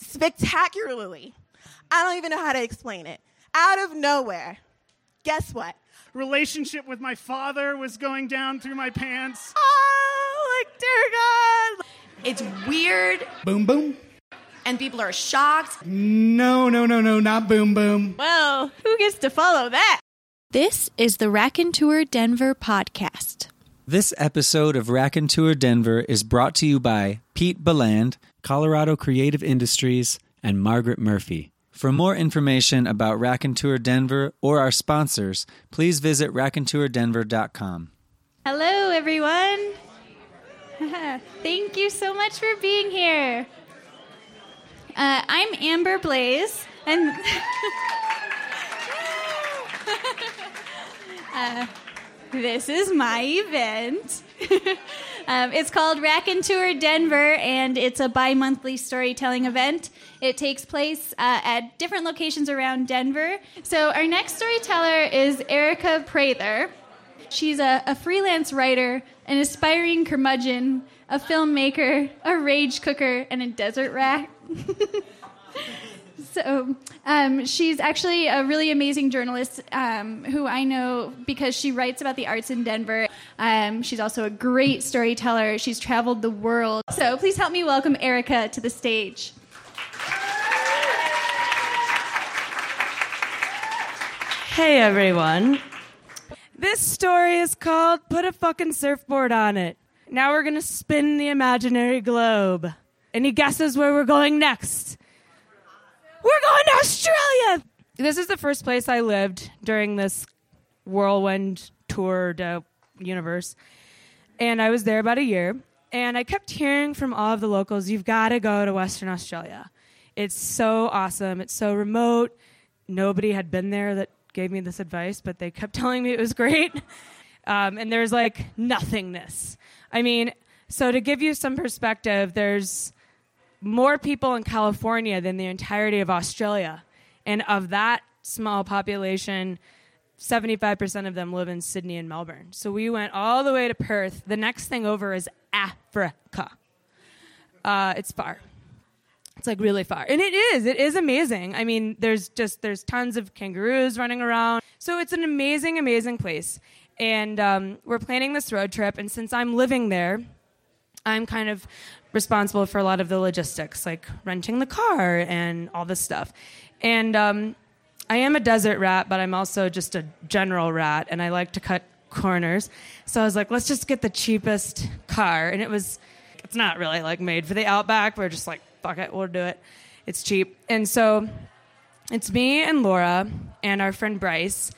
spectacularly. I don't even know how to explain it. Out of nowhere, guess what? Relationship with my father was going down through my pants. Oh, like, dear God. It's weird, Boom, boom. and people are shocked. No, no, no, no, not boom, boom. Well, who gets to follow that? This is the Raconteur Denver podcast. This episode of Raconteur Denver is brought to you by Pete Beland, Colorado Creative Industries, and Margaret Murphy. For more information about Raconteur Denver or our sponsors, please visit raconteurdenver.com. Hello, everyone. Thank you so much for being here. Uh, I'm Amber Blaze, and uh, this is my event. um, it's called Raconteur Denver, and it's a bi monthly storytelling event. It takes place uh, at different locations around Denver. So, our next storyteller is Erica Prather. She's a, a freelance writer, an aspiring curmudgeon, a filmmaker, a rage cooker, and a desert rat. so um, she's actually a really amazing journalist um, who I know because she writes about the arts in Denver. Um, she's also a great storyteller. She's traveled the world. So please help me welcome Erica to the stage. Hey everyone. This story is called Put a Fucking Surfboard on It. Now we're gonna spin the imaginary globe. Any guesses where we're going next? We're going to Australia! This is the first place I lived during this whirlwind tour de universe. And I was there about a year. And I kept hearing from all of the locals, you've got to go to Western Australia. It's so awesome. It's so remote. Nobody had been there that gave me this advice, but they kept telling me it was great. Um, and there's like nothingness. I mean, so to give you some perspective, there's more people in California than the entirety of Australia. And of that small population, 75% of them live in Sydney and Melbourne. So we went all the way to Perth. The next thing over is Africa. Uh, it's far. It's like really far. And it is. It is amazing. I mean, there's just there's tons of kangaroos running around. So it's an amazing, amazing place. And um, we're planning this road trip. And since I'm living there, I'm kind of responsible for a lot of the logistics, like renting the car and all this stuff. And um, I am a desert rat, but I'm also just a general rat, and I like to cut corners. So I was like, let's just get the cheapest car. And it was, it's not really like made for the Outback. We're just like, fuck it, we'll do it. It's cheap. And so it's me and Laura and our friend Bryce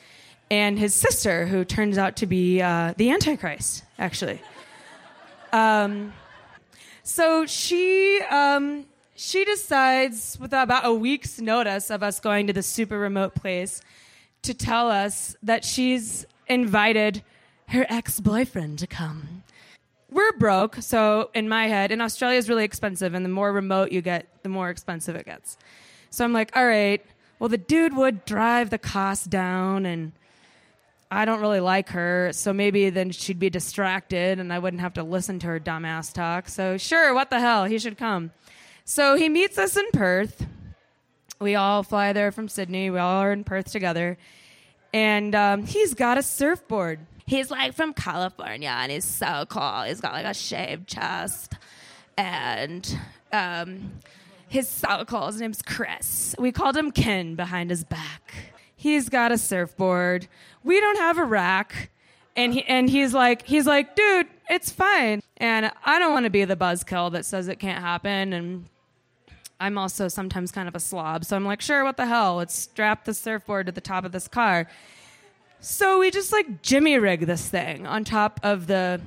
and his sister, who turns out to be uh, the Antichrist, actually. Um, so she um, she decides, with about a week's notice of us going to the super remote place, to tell us that she's invited her ex boyfriend to come. We're broke, so in my head, and Australia is really expensive, and the more remote you get, the more expensive it gets. So I'm like, all right, well, the dude would drive the cost down, and I don't really like her, so maybe then she'd be distracted and I wouldn't have to listen to her dumbass talk. So, sure, what the hell? He should come. So, he meets us in Perth. We all fly there from Sydney. We all are in Perth together. And um, he's got a surfboard. He's like from California and he's so cool. He's got like a shaved chest. And um, he's so cool. His name's Chris. We called him Ken behind his back. He's got a surfboard. We don't have a rack. And he, and he's like he's like, dude, it's fine. And I don't want to be the buzzkill that says it can't happen. And I'm also sometimes kind of a slob, so I'm like, sure, what the hell? Let's strap the surfboard to the top of this car. So we just like jimmy rig this thing on top of the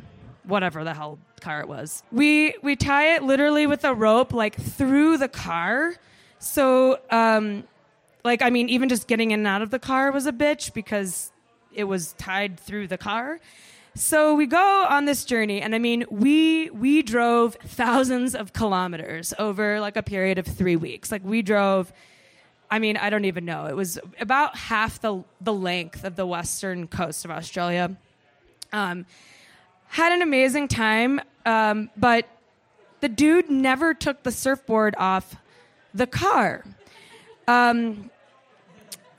whatever the hell car it was. We we tie it literally with a rope like through the car. So um like I mean even just getting in and out of the car was a bitch because it was tied through the car. So we go on this journey and I mean we we drove thousands of kilometers over like a period of 3 weeks. Like we drove I mean, I don't even know. It was about half the the length of the western coast of Australia. Um, had an amazing time, um, but the dude never took the surfboard off the car. Um,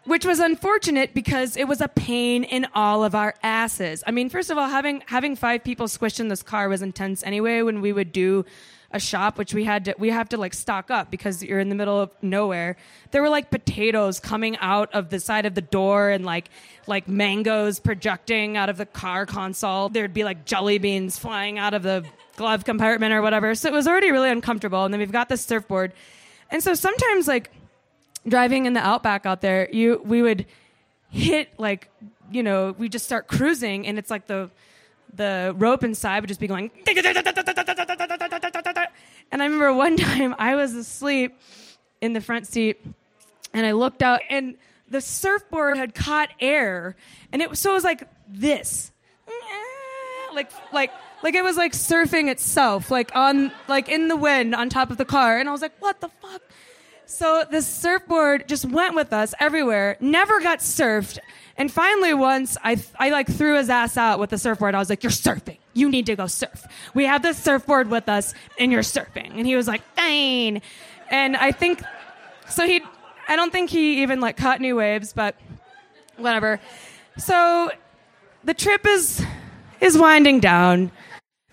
which was unfortunate because it was a pain in all of our asses. I mean, first of all, having having five people squished in this car was intense anyway. When we would do a shop, which we had to we have to like stock up because you're in the middle of nowhere. There were like potatoes coming out of the side of the door and like like mangoes projecting out of the car console. There'd be like jelly beans flying out of the glove compartment or whatever. So it was already really uncomfortable. And then we've got the surfboard, and so sometimes like driving in the outback out there, you we would hit like you know we just start cruising and it's like the the rope inside would just be going and I remember one time I was asleep in the front seat and I looked out and the surfboard had caught air and it was so it was like this. Like like like it was like surfing itself like on like in the wind on top of the car and I was like what the fuck so the surfboard just went with us everywhere, never got surfed. And finally, once I, I like threw his ass out with the surfboard. I was like, "You're surfing. You need to go surf. We have this surfboard with us, and you're surfing." And he was like, "Fine." And I think so. He, I don't think he even like caught any waves, but whatever. So the trip is is winding down.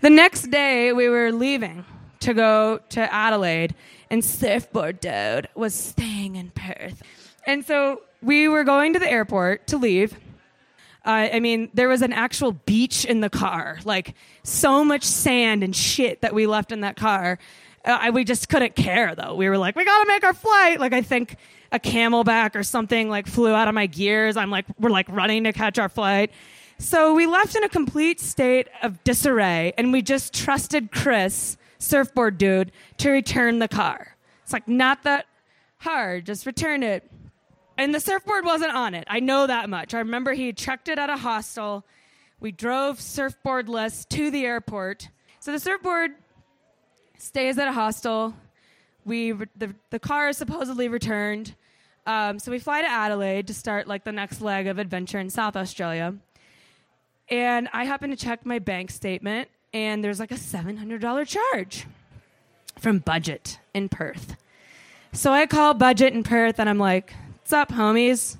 The next day, we were leaving to go to Adelaide, and Surfboard Dude was staying in Perth. And so we were going to the airport to leave. Uh, I mean, there was an actual beach in the car, like so much sand and shit that we left in that car. Uh, I, we just couldn't care though. We were like, we gotta make our flight. Like I think a camelback or something like flew out of my gears. I'm like, we're like running to catch our flight. So we left in a complete state of disarray, and we just trusted Chris surfboard dude to return the car. It's like not that hard, just return it. And the surfboard wasn't on it. I know that much. I remember he checked it at a hostel. We drove surfboardless to the airport. So the surfboard stays at a hostel. We the the car is supposedly returned. Um, so we fly to Adelaide to start like the next leg of adventure in South Australia. And I happen to check my bank statement, and there's like a $700 charge from Budget in Perth. So I call Budget in Perth and I'm like, What's up, homies?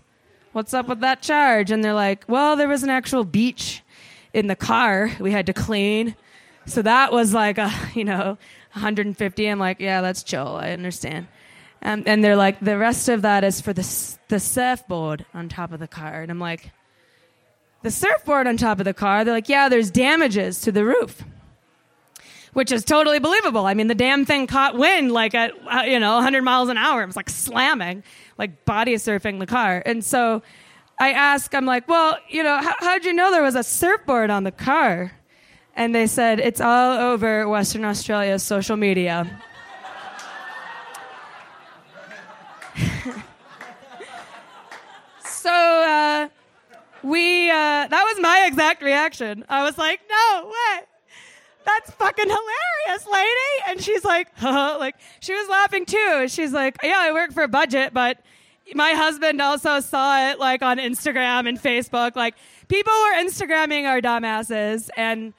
What's up with that charge? And they're like, Well, there was an actual beach in the car we had to clean. So that was like a, you know, 150. I'm like, Yeah, that's chill. I understand. Um, and they're like, The rest of that is for the, the surfboard on top of the car. And I'm like, the surfboard on top of the car. They're like, yeah, there's damages to the roof, which is totally believable. I mean, the damn thing caught wind like at, uh, you know, 100 miles an hour. It was like slamming, like body surfing the car. And so I ask, I'm like, well, you know, how, how'd you know there was a surfboard on the car? And they said, it's all over Western Australia's social media. so, uh, we uh, that was my exact reaction. I was like, no way. That's fucking hilarious, lady. And she's like, huh, like she was laughing too. She's like, yeah, I work for a budget, but my husband also saw it like on Instagram and Facebook. Like people were Instagramming our dumbasses, and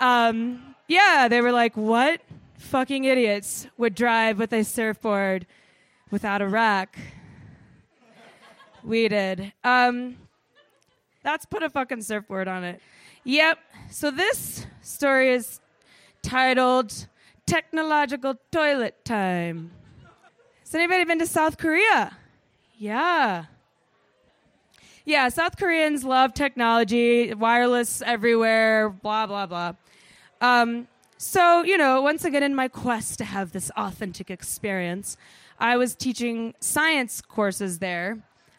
um, yeah, they were like, what fucking idiots would drive with a surfboard without a rack? We did. Um, that's put a fucking surfboard on it. Yep. So this story is titled Technological Toilet Time. Has anybody been to South Korea? Yeah. Yeah, South Koreans love technology, wireless everywhere, blah, blah, blah. Um, so, you know, once again, in my quest to have this authentic experience, I was teaching science courses there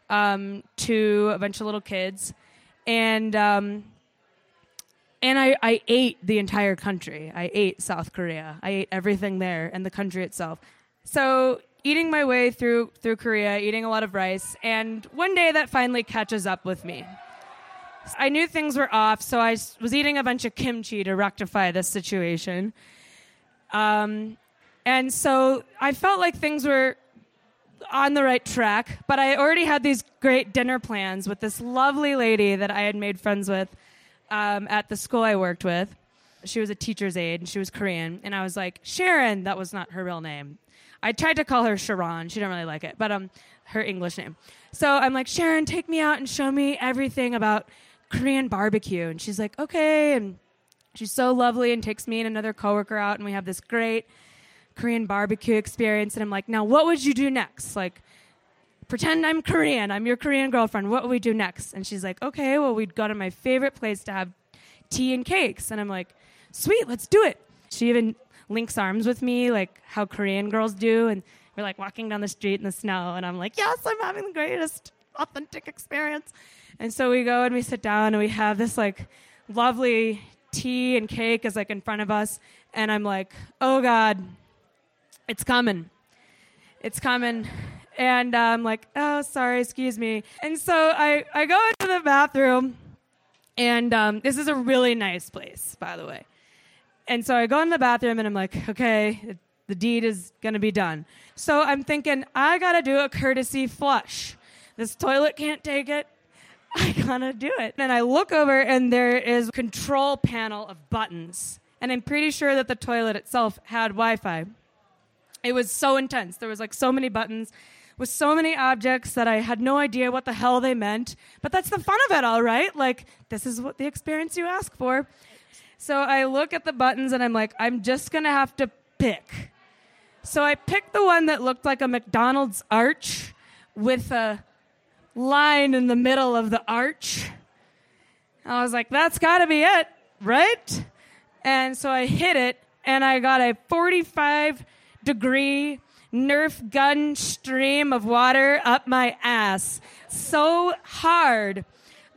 um, to a bunch of little kids and um, and I, I ate the entire country. I ate South Korea. I ate everything there and the country itself. So eating my way through through Korea, eating a lot of rice, and one day that finally catches up with me. I knew things were off, so I was eating a bunch of kimchi to rectify this situation. Um, and so I felt like things were on the right track, but I already had these great dinner plans with this lovely lady that I had made friends with um, at the school I worked with. She was a teacher's aide and she was Korean. And I was like, Sharon, that was not her real name. I tried to call her Sharon. She didn't really like it, but um, her English name. So I'm like, Sharon, take me out and show me everything about Korean barbecue. And she's like, okay. And she's so lovely and takes me and another coworker out, and we have this great Korean barbecue experience. And I'm like, now what would you do next? Like, pretend I'm Korean. I'm your Korean girlfriend. What would we do next? And she's like, okay, well, we'd go to my favorite place to have tea and cakes. And I'm like, sweet, let's do it. She even links arms with me, like how Korean girls do. And we're like walking down the street in the snow. And I'm like, yes, I'm having the greatest authentic experience. And so we go and we sit down and we have this like lovely tea and cake is like in front of us. And I'm like, oh God, it's coming. It's coming. And uh, I'm like, oh, sorry, excuse me. And so I, I go into the bathroom, and um, this is a really nice place, by the way. And so I go in the bathroom, and I'm like, okay, the deed is to be done. So I'm thinking, I got to do a courtesy flush. This toilet can't take it. I gotta do it. And I look over, and there is a control panel of buttons. And I'm pretty sure that the toilet itself had Wi Fi. It was so intense. There was like so many buttons with so many objects that I had no idea what the hell they meant. But that's the fun of it, all right? Like, this is what the experience you ask for. So I look at the buttons and I'm like, I'm just gonna have to pick. So I picked the one that looked like a McDonald's arch with a line in the middle of the arch. I was like, that's gotta be it, right? And so I hit it and I got a 45 degree Nerf gun stream of water up my ass so hard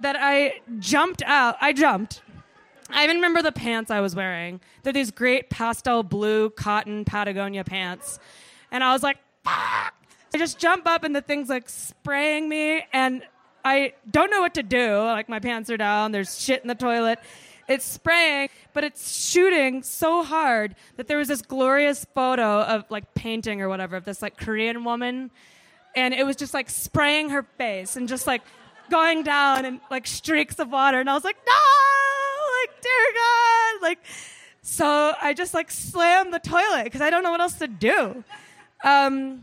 that I jumped out. I jumped. I even remember the pants I was wearing. They're these great pastel blue cotton Patagonia pants. And I was like, Fuck! I just jump up and the thing's like spraying me and I don't know what to do. Like my pants are down, there's shit in the toilet. It's spraying, but it's shooting so hard that there was this glorious photo of like painting or whatever of this like Korean woman, and it was just like spraying her face and just like going down and like streaks of water, and I was like, no, like dear God, like. So I just like slammed the toilet because I don't know what else to do. Um,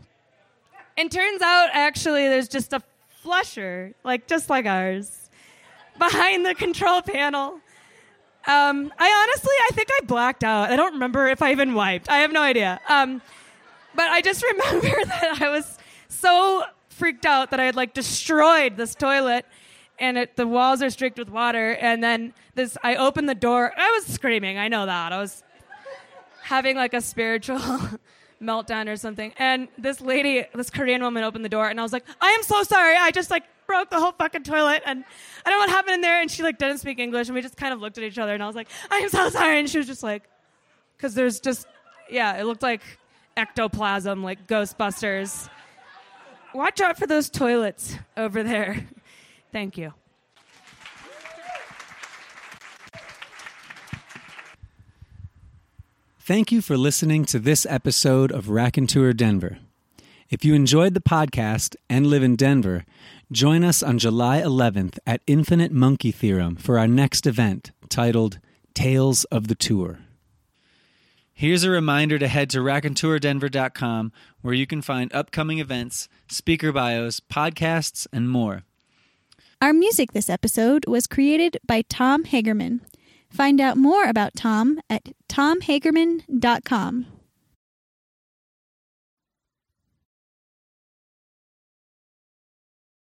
and turns out actually there's just a flusher, like just like ours, behind the control panel. Um, I honestly, I think I blacked out. I don't remember if I even wiped. I have no idea. Um, but I just remember that I was so freaked out that I had like destroyed this toilet, and it, the walls are streaked with water. And then this, I opened the door. I was screaming. I know that. I was having like a spiritual meltdown or something. And this lady, this Korean woman, opened the door, and I was like, "I am so sorry. I just like broke the whole fucking toilet and I don't know what happened in there. And she like didn't speak English and we just kind of looked at each other and I was like, I'm so sorry. And she was just like, because there's just, yeah, it looked like ectoplasm, like Ghostbusters. Watch out for those toilets over there. Thank you. Thank you for listening to this episode of Raconteur Denver. If you enjoyed the podcast and live in Denver, join us on July 11th at Infinite Monkey Theorem for our next event titled Tales of the Tour. Here's a reminder to head to raconteurdenver.com where you can find upcoming events, speaker bios, podcasts, and more. Our music this episode was created by Tom Hagerman. Find out more about Tom at tomhagerman.com.